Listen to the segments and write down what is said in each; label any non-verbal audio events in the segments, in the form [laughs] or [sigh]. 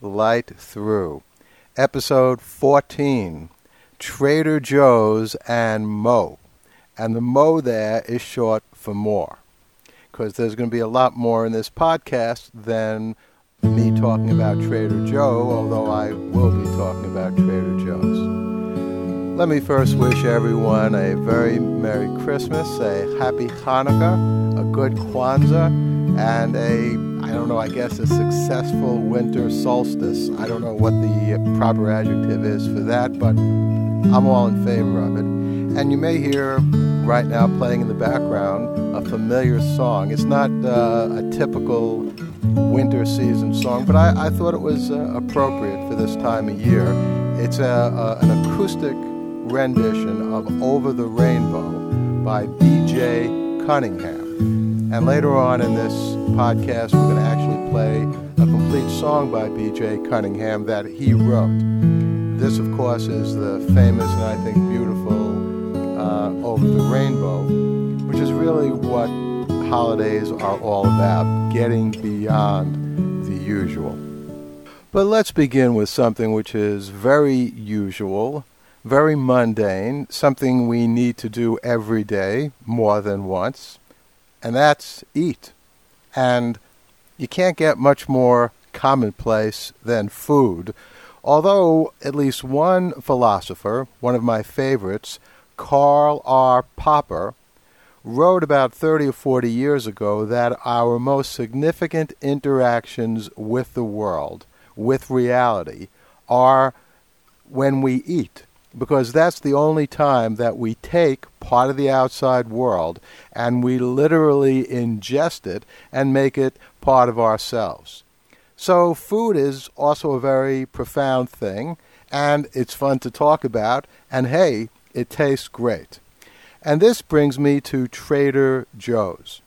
Light Through, episode 14 Trader Joe's and Mo. And the Mo there is short for more, because there's going to be a lot more in this podcast than me talking about Trader Joe, although I will be talking about Trader Joe's. Let me first wish everyone a very Merry Christmas, a Happy Hanukkah, a good Kwanzaa, and a I don't know, I guess a successful winter solstice. I don't know what the proper adjective is for that, but I'm all in favor of it. And you may hear right now playing in the background a familiar song. It's not uh, a typical winter season song, but I, I thought it was uh, appropriate for this time of year. It's a, a, an acoustic rendition of Over the Rainbow by B.J. Cunningham. And later on in this podcast, we're going to actually play a complete song by B.J. Cunningham that he wrote. This, of course, is the famous and I think beautiful uh, Over the Rainbow, which is really what holidays are all about getting beyond the usual. But let's begin with something which is very usual, very mundane, something we need to do every day more than once and that's eat. And you can't get much more commonplace than food. Although at least one philosopher, one of my favorites, Karl R. Popper, wrote about 30 or 40 years ago that our most significant interactions with the world, with reality, are when we eat because that's the only time that we take part of the outside world and we literally ingest it and make it part of ourselves. So, food is also a very profound thing, and it's fun to talk about, and hey, it tastes great. And this brings me to Trader Joe's,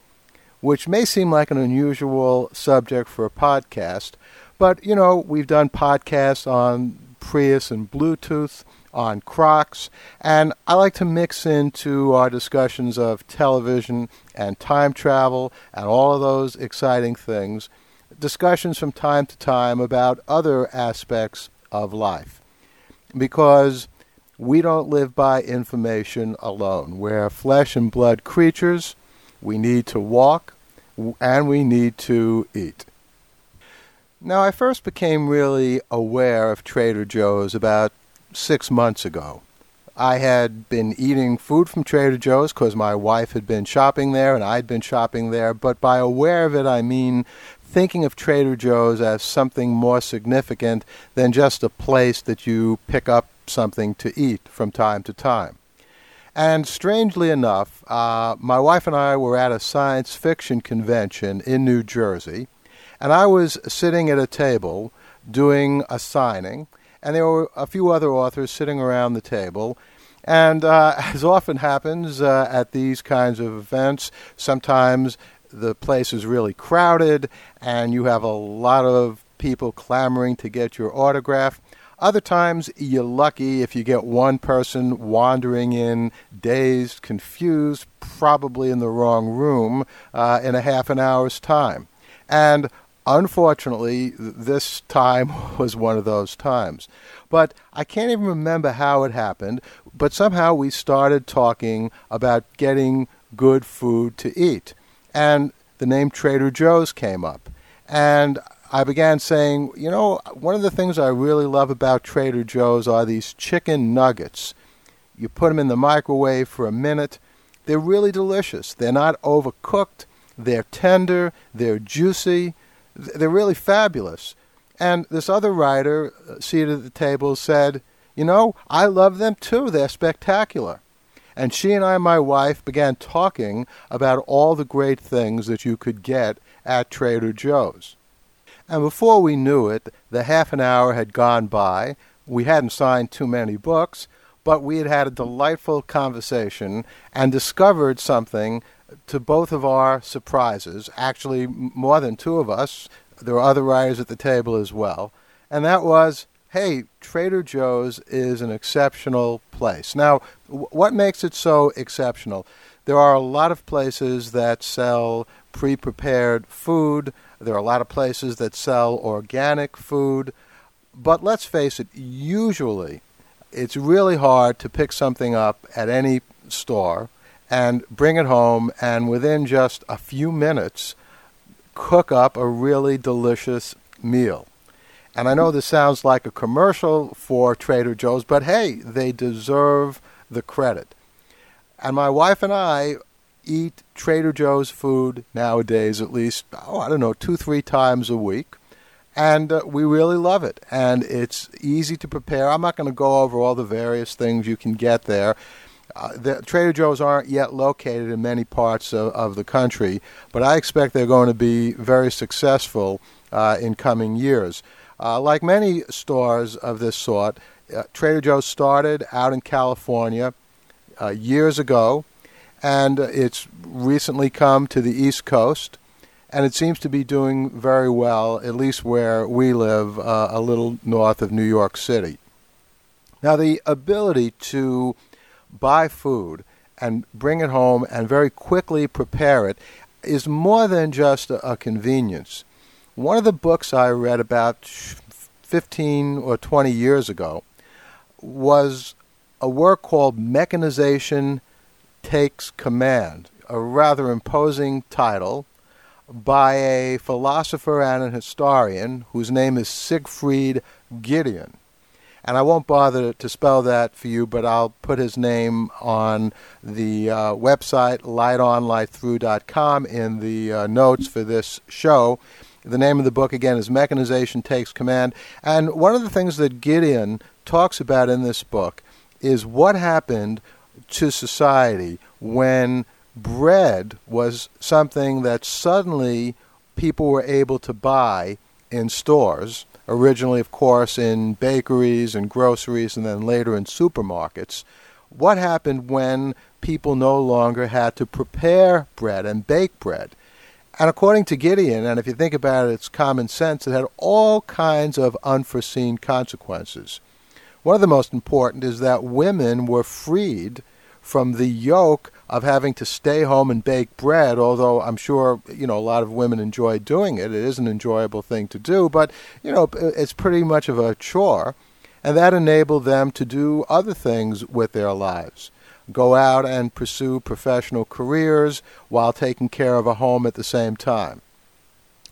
which may seem like an unusual subject for a podcast, but you know, we've done podcasts on Prius and Bluetooth on Crocs, and I like to mix into our discussions of television and time travel and all of those exciting things, discussions from time to time about other aspects of life. Because we don't live by information alone. We're flesh and blood creatures. We need to walk and we need to eat. Now, I first became really aware of Trader Joe's about six months ago. I had been eating food from Trader Joe's because my wife had been shopping there and I'd been shopping there, but by aware of it, I mean thinking of Trader Joe's as something more significant than just a place that you pick up something to eat from time to time. And strangely enough, uh, my wife and I were at a science fiction convention in New Jersey, and I was sitting at a table doing a signing and there were a few other authors sitting around the table. And uh, [laughs] as often happens uh, at these kinds of events, sometimes the place is really crowded and you have a lot of people clamoring to get your autograph. Other times, you're lucky if you get one person wandering in, dazed, confused, probably in the wrong room, uh, in a half an hour's time. And Unfortunately, this time [laughs] was one of those times. But I can't even remember how it happened, but somehow we started talking about getting good food to eat. And the name Trader Joe's came up. And I began saying, you know, one of the things I really love about Trader Joe's are these chicken nuggets. You put them in the microwave for a minute. They're really delicious. They're not overcooked. They're tender. They're juicy. They're really fabulous. And this other writer uh, seated at the table said, You know, I love them too. They're spectacular. And she and I, and my wife, began talking about all the great things that you could get at Trader Joe's. And before we knew it, the half an hour had gone by. We hadn't signed too many books, but we had had a delightful conversation and discovered something to both of our surprises, actually more than two of us, there were other writers at the table as well, and that was hey, Trader Joe's is an exceptional place. Now, w- what makes it so exceptional? There are a lot of places that sell pre prepared food There are a lot of places that sell organic food. But let's face it, usually it's really hard to pick something up at any store and bring it home and within just a few minutes cook up a really delicious meal. And I know this sounds like a commercial for Trader Joe's, but hey, they deserve the credit. And my wife and I eat Trader Joe's food nowadays at least, oh, I don't know, two, three times a week. And uh, we really love it. And it's easy to prepare. I'm not going to go over all the various things you can get there. Uh, the Trader Joe's aren't yet located in many parts of, of, the country, but I expect they're going to be very successful uh, in coming years. Uh, like many stores of this sort, uh, Trader Joe's started out in California uh, years ago, and it's recently come to the East Coast, and it seems to be doing very well, at least where we live, a little north of New York City. Now, the ability to buy food and bring it home and very quickly prepare it is more than just a, a convenience. One of the books I read about 15 or 20 years ago was a work called Mechanization Takes Command, a rather imposing title by a philosopher and an historian whose name is Siegfried Giedion. And I won't bother to spell that for you, but I'll put his name on the uh, website, lightonlightthrough.com, in the uh, notes for this show. The name of the book, again, is Mechanization Takes Command. And one of the things that Giedion talks about in this book is what happened to society when bread was something that suddenly people were able to buy in stores. Originally, of course, in bakeries and groceries, and then later in supermarkets. What happened when people no longer had to prepare bread and bake bread? And according to Giedion, and if you think about it, it's common sense, it had all kinds of unforeseen consequences. One of the most important is that women were freed from the yoke of having to stay home and bake bread, although I'm sure, you know, a lot of women enjoy doing it. It is an enjoyable thing to do, but, you know, it's pretty much of a chore. And that enabled them to do other things with their lives go out and pursue professional careers while taking care of a home at the same time.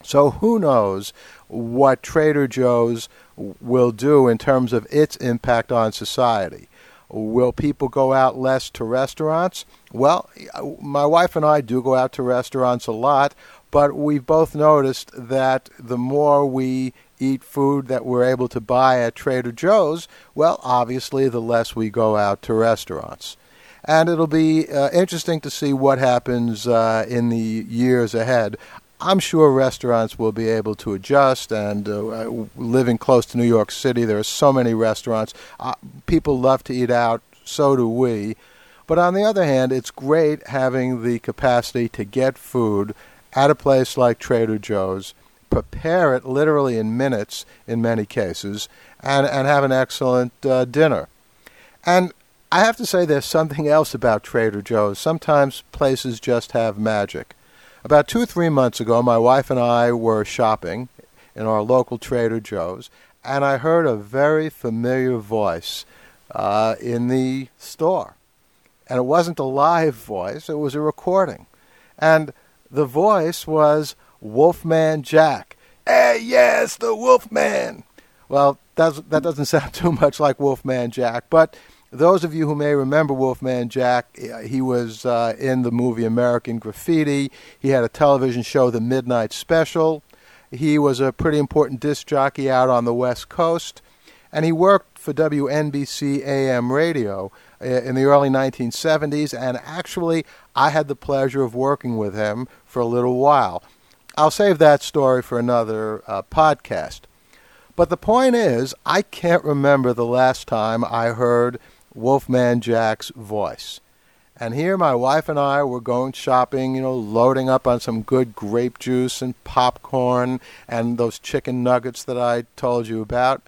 So who knows what Trader Joe's will do in terms of its impact on society. Will people go out less to restaurants? Well, my wife and I do go out to restaurants a lot, but we've both noticed that the more we eat food that we're able to buy at Trader Joe's, well, obviously, the less we go out to restaurants and it'll be uh, interesting to see what happens uh, in the years ahead. I'm sure restaurants will be able to adjust, and uh, living close to New York City, there are so many restaurants. Uh, people love to eat out, so do we. But on the other hand, it's great having the capacity to get food at a place like Trader Joe's, prepare it literally in minutes in many cases, and, and have an excellent uh, dinner. And I have to say there's something else about Trader Joe's. Sometimes places just have magic. About two or three months ago, my wife and I were shopping in our local Trader Joe's, and I heard a very familiar voice uh, in the store. And it wasn't a live voice, it was a recording. And the voice was Wolfman Jack. Hey, yes, the Wolfman! Well, that's, that doesn't [laughs] sound too much like Wolfman Jack, but those of you who may remember Wolfman Jack, he was uh, in the movie American Graffiti. He had a television show, The Midnight Special. He was a pretty important disc jockey out on the West Coast, and he worked for WNBC AM radio in the early 1970s. And actually, I had the pleasure of working with him for a little while. I'll save that story for another uh, podcast. But the point is, I can't remember the last time I heard Wolfman Jack's voice. And here my wife and I were going shopping, you know, loading up on some good grape juice and popcorn and those chicken nuggets that I told you about.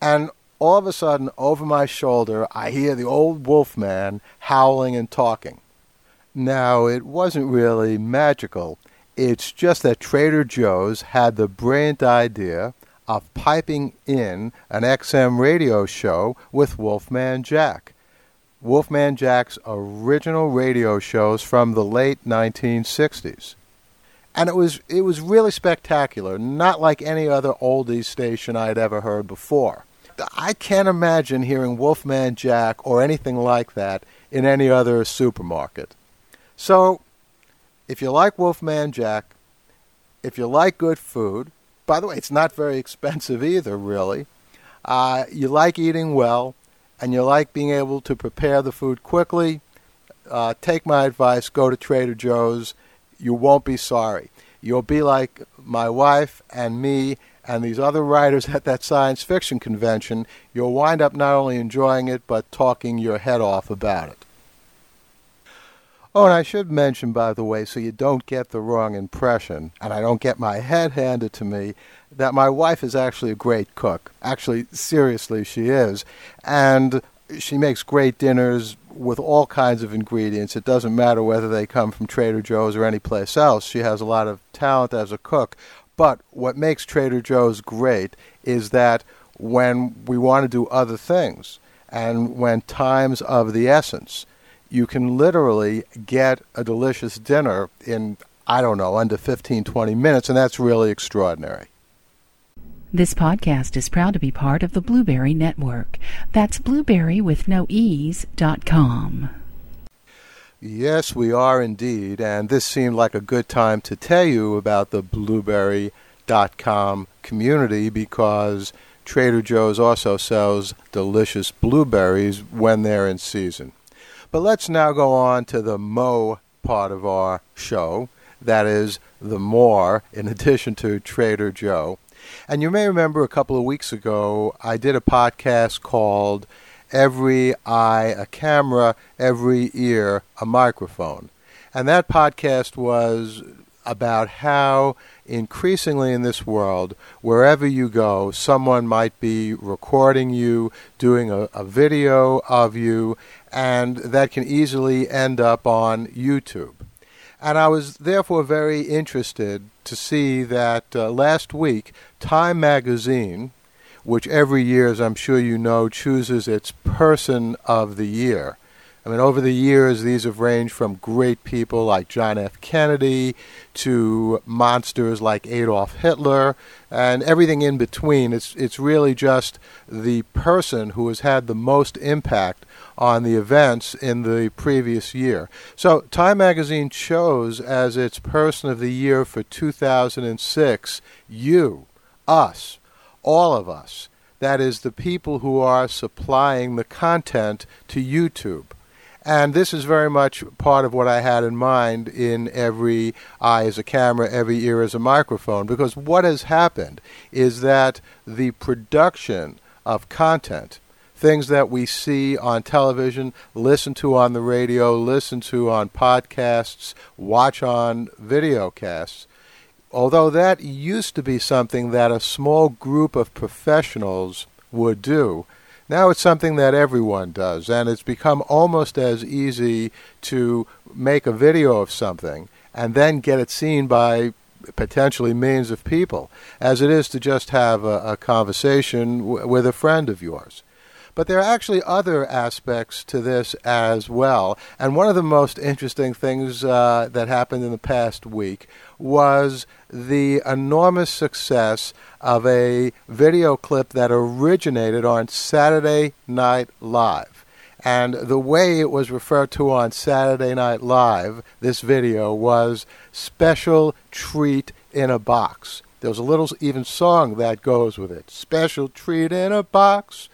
And all of a sudden, over my shoulder, I hear the old wolfman howling and talking. Now, it wasn't really magical. It's just that Trader Joe's had the brilliant idea of piping in an XM radio show with Wolfman Jack. Wolfman Jack's original radio shows from the late 1960s. And it was it was really spectacular, not like any other oldies station I'd ever heard before. I can't imagine hearing Wolfman Jack or anything like that in any other supermarket. So, if you like Wolfman Jack, if you like good food, by the way, it's not very expensive either, really. Uh, you like eating well, and you like being able to prepare the food quickly, uh, take my advice, go to Trader Joe's. You won't be sorry. You'll be like my wife and me and these other writers at that science fiction convention. You'll wind up not only enjoying it, but talking your head off about it. Oh, and I should mention, by the way, so you don't get the wrong impression, and I don't get my head handed to me, that my wife is actually a great cook. Actually, seriously, she is. And she makes great dinners with all kinds of ingredients. It doesn't matter whether they come from Trader Joe's or any place else. She has a lot of talent as a cook. But what makes Trader Joe's great is that when we want to do other things and when time's of the essence, you can literally get a delicious dinner in, I don't know, under 15, 20 minutes, and that's really extraordinary. This podcast is proud to be part of the Blubrry Network. That's blueberry with no ease dot com. Yes, we are indeed, and this seemed like a good time to tell you about the blubrry.com community because Trader Joe's also sells delicious blueberries when they're in season. But let's now go on to the Mo part of our show. That is the more, in [laughs] addition to Trader Joe. And you may remember a couple of weeks ago, I did a podcast called Every Eye a Camera, Every Ear a Microphone. And that podcast was about how increasingly in this world, wherever you go, someone might be recording you, doing a, a, video of you, and that can easily end up on YouTube. And I was therefore very interested to see that uh, last week, Time magazine, which every year, as I'm sure you know, chooses its person of the year, I mean, over the years, these have ranged from great people like John F. Kennedy to monsters like Adolf Hitler and everything in between. It's, it's really just the person who has had the most impact on the events in the previous year. So, Time magazine chose as its person of the year for 2006 you, us, all of us. That is, the people who are supplying the content to YouTube. And this is very much part of what I had in mind in every eye as a camera, every ear as a microphone, because what has happened is that the production of content, things that we see on television, listen to on the radio, listen to on podcasts, watch on videocasts, although that used to be something that a small group of professionals would do, now it's something that everyone does, and it's become almost as easy to make a video of something and then get it seen by potentially millions of people as it is to just have a, a conversation w- with a friend of yours. But there are actually other aspects to this as well. And one of the most interesting things uh, that happened in the past week was the enormous success of a video clip that originated on Saturday Night Live. And the way it was referred to on Saturday Night Live, this video, was Special Treat in a Box. There's a little even song that goes with it. Special Treat in a Box.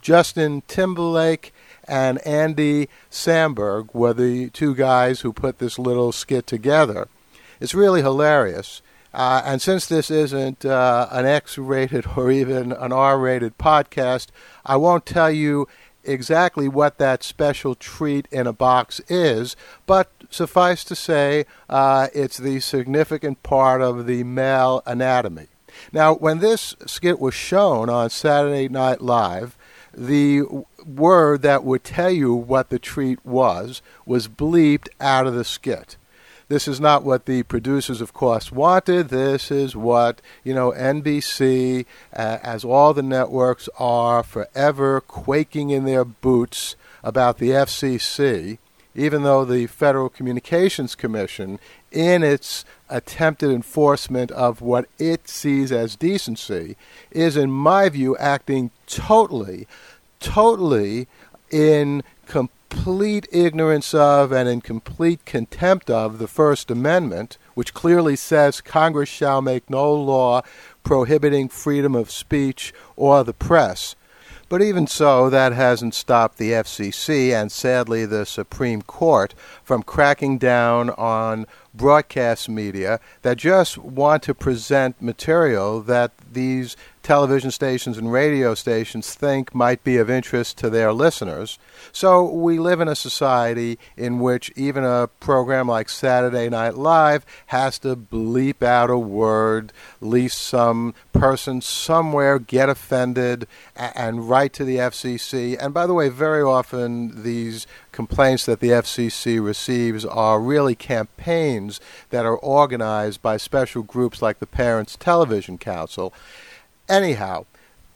Justin Timberlake and Andy Samberg were the two guys who put this little skit together. It's really hilarious. Uh, and since this isn't uh, an X rated [laughs] or even an R rated podcast, I won't tell you exactly what that special treat in a box is, but suffice to say, uh, it's the significant part of the male anatomy. Now, when this skit was shown on Saturday Night Live, the word that would tell you what the treat was was bleeped out of the skit. this is not what the producers, of course, wanted. This is what, you know, NBC, uh, as all the networks are forever quaking in their boots about the FCC, even though the Federal Communications Commission, in its attempted enforcement of what it sees as decency, is, in my view, acting totally, totally in complete ignorance of and in complete contempt of the First Amendment, which clearly says Congress shall make no law prohibiting freedom of speech or the press. But even so, that hasn't stopped the FCC and sadly the Supreme Court from cracking down on broadcast media that just want to present material that these television stations and radio stations think might be of interest to their listeners. So we live in a society in which even a program like Saturday Night Live has to bleep out a word, lest some person somewhere get offended and write to the FCC. And by the way, very often these complaints that the FCC receives are really campaigns that are organized by special groups like the Parents Television Council. Anyhow,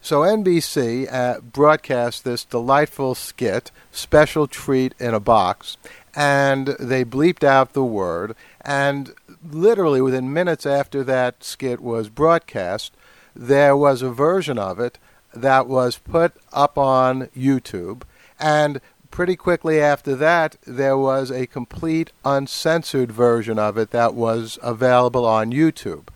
so NBC uh, broadcast this delightful skit, Special Treat in a Box, and they bleeped out the word. And literally within minutes after that skit was broadcast, there was a version of it that was put up on YouTube. And pretty quickly after that, there was a complete uncensored version of it that was available on YouTube.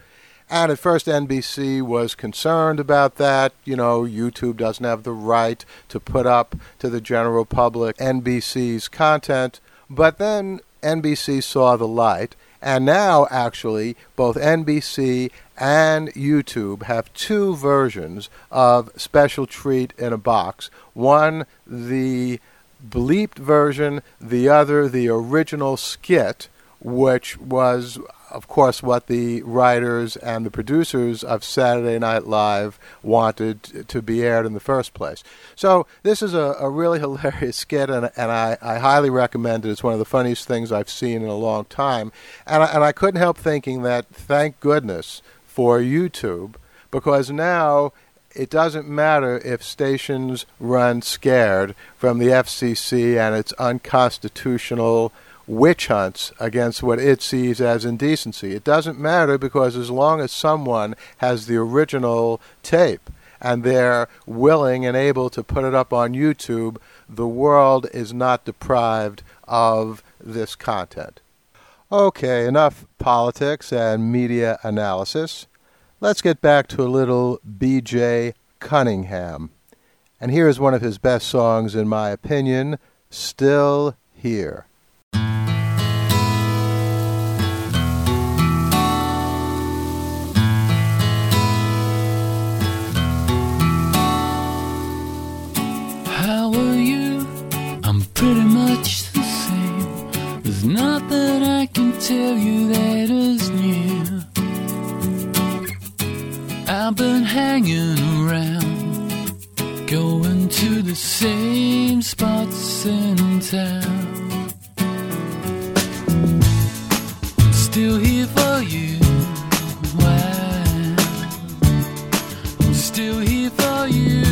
And at first, NBC was concerned about that. You know, YouTube doesn't have the right to put up to the general public NBC's content. But then NBC saw the light. And now, actually, both NBC and YouTube have two versions of Special Treat in a Box. One, the bleeped version, the other, the original skit, which was of course, what the writers and the producers of Saturday Night Live wanted to be aired in the first place. So this is a, a really [laughs] hilarious skit, and, and I, I, highly recommend it. It's one of the funniest things I've seen in a long time. And I, and I couldn't help thinking that, thank goodness for YouTube, because now it doesn't matter if stations run scared from the FCC and its unconstitutional witch hunts against what it sees as indecency. It doesn't matter because as long as someone has the original tape and they're willing and able to put it up on YouTube, the world is not deprived of this content. Okay, enough politics and media analysis. Let's get back to a little B.J. Cunningham. And here is one of his best songs, in my opinion, Still Here. Tell you that is new. I've been hanging around, going to the same spots in town. Still here for you. Why? I'm still here for you.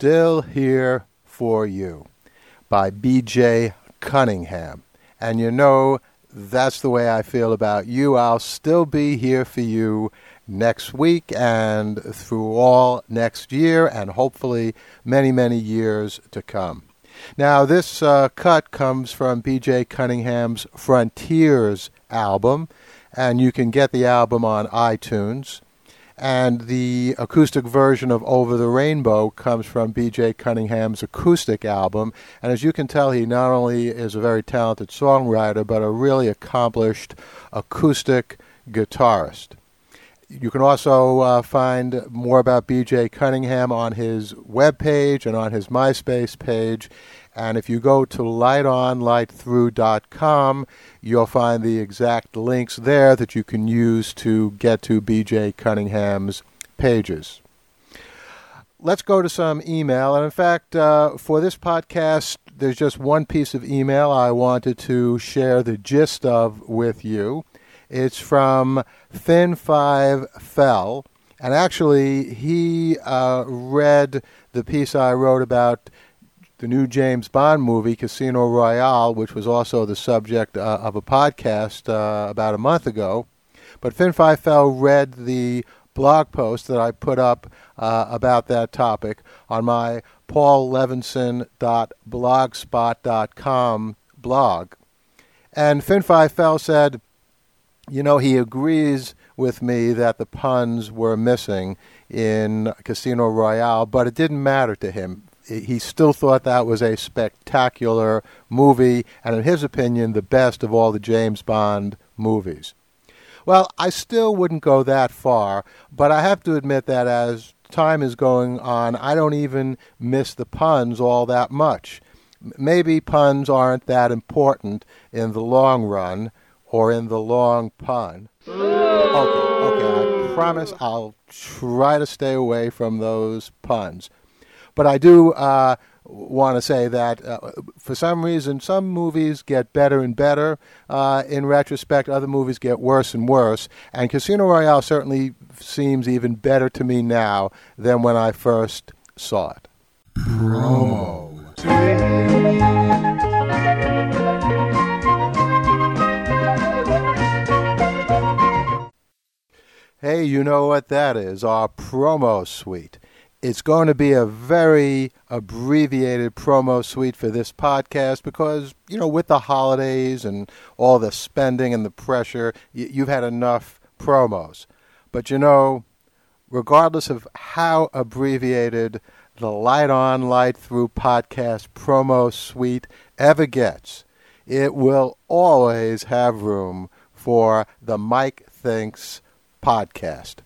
Still Here for You by B.J. Cunningham. And you know, that's the way I feel about you. I'll still be here for you next week and through all next year and hopefully many, many years to come. Now, this uh, cut comes from B.J. Cunningham's Frontiers album, and you can get the album on iTunes. And the acoustic version of Over the Rainbow comes from B.J. Cunningham's acoustic album. And as you can tell, he not only is a very talented songwriter, but a really accomplished acoustic guitarist. You can also uh, find more about B.J. Cunningham on his webpage and on his MySpace page. And if you go to lightonlightthrough.com, you'll find the exact links there that you can use to get to B.J. Cunningham's pages. Let's go to some email. And in fact, uh, for this podcast, there's just one piece of email I wanted to share the gist of with you. It's from Fin Five Fell, and actually he uh, read the piece I wrote about the new James Bond movie, Casino Royale, which was also the subject uh, of a podcast uh, about a month ago. But Fin Five Fell read the blog post that I put up uh, about that topic on my paullevinson.blogspot.com blog. And Fin Five Fell said, you know, he agrees with me that the puns were missing in Casino Royale, but it didn't matter to him. He still thought that was a spectacular movie, and in his opinion, the best of all the James Bond movies. Well, I still wouldn't go that far, but I have to admit that as time is going on, I don't even miss the puns all that much. Maybe puns aren't that important in the long run, or in the long pun. Okay, okay, I promise I'll try to stay away from those puns. But I do uh, want to say that uh, for some reason, some movies get better and better uh, in retrospect, other movies get worse and worse. And Casino Royale certainly seems even better to me now than when I first saw it. Promo. Hey, you know what that is? Our promo suite. It's going to be a very abbreviated promo suite for this podcast because, you know, with the holidays and all the spending and the pressure, you've had enough promos. But, you know, regardless of how abbreviated the Light On, Light Through podcast promo suite ever gets, it will always have room for the Mike Thinks podcast.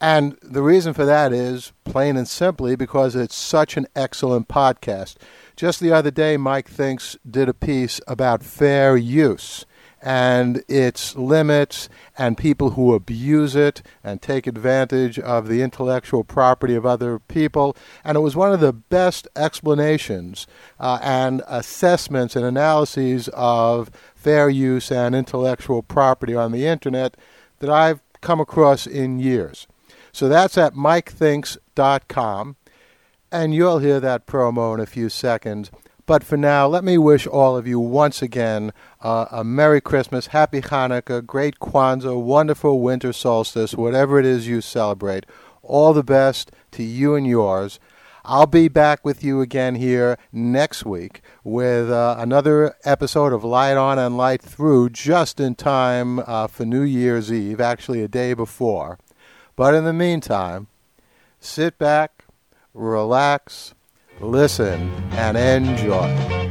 And the reason for that is plain and simply because it's such an excellent podcast. Just the other day, Mike Thinks did a piece about fair use and its limits and people who abuse it and take advantage of the intellectual property of other people. And it was one of the best explanations uh, and assessments and analyses of fair use and intellectual property on the internet that I've come across in years. So that's at mikethinks.com, and you'll hear that promo in a few seconds. But for now, let me wish all of you once again uh, a Merry Christmas, Happy Hanukkah, great Kwanzaa, wonderful winter solstice, whatever it is you celebrate. All the best to you and yours. I'll be back with you again here next week with uh, another episode of Light On and Light Through just in time uh, for New Year's Eve, actually a day before. But in the meantime, sit back, relax, listen, and enjoy.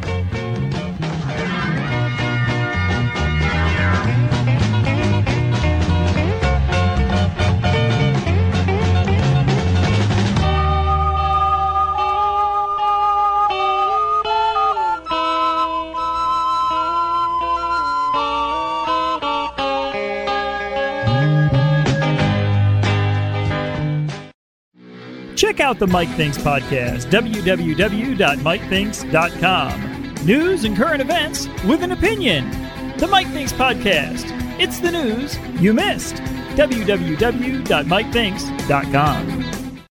Check out the Mike Thinks podcast, www.mikethinks.com. News and current events with an opinion. The Mike Thinks podcast. It's the news you missed. www.mikethinks.com.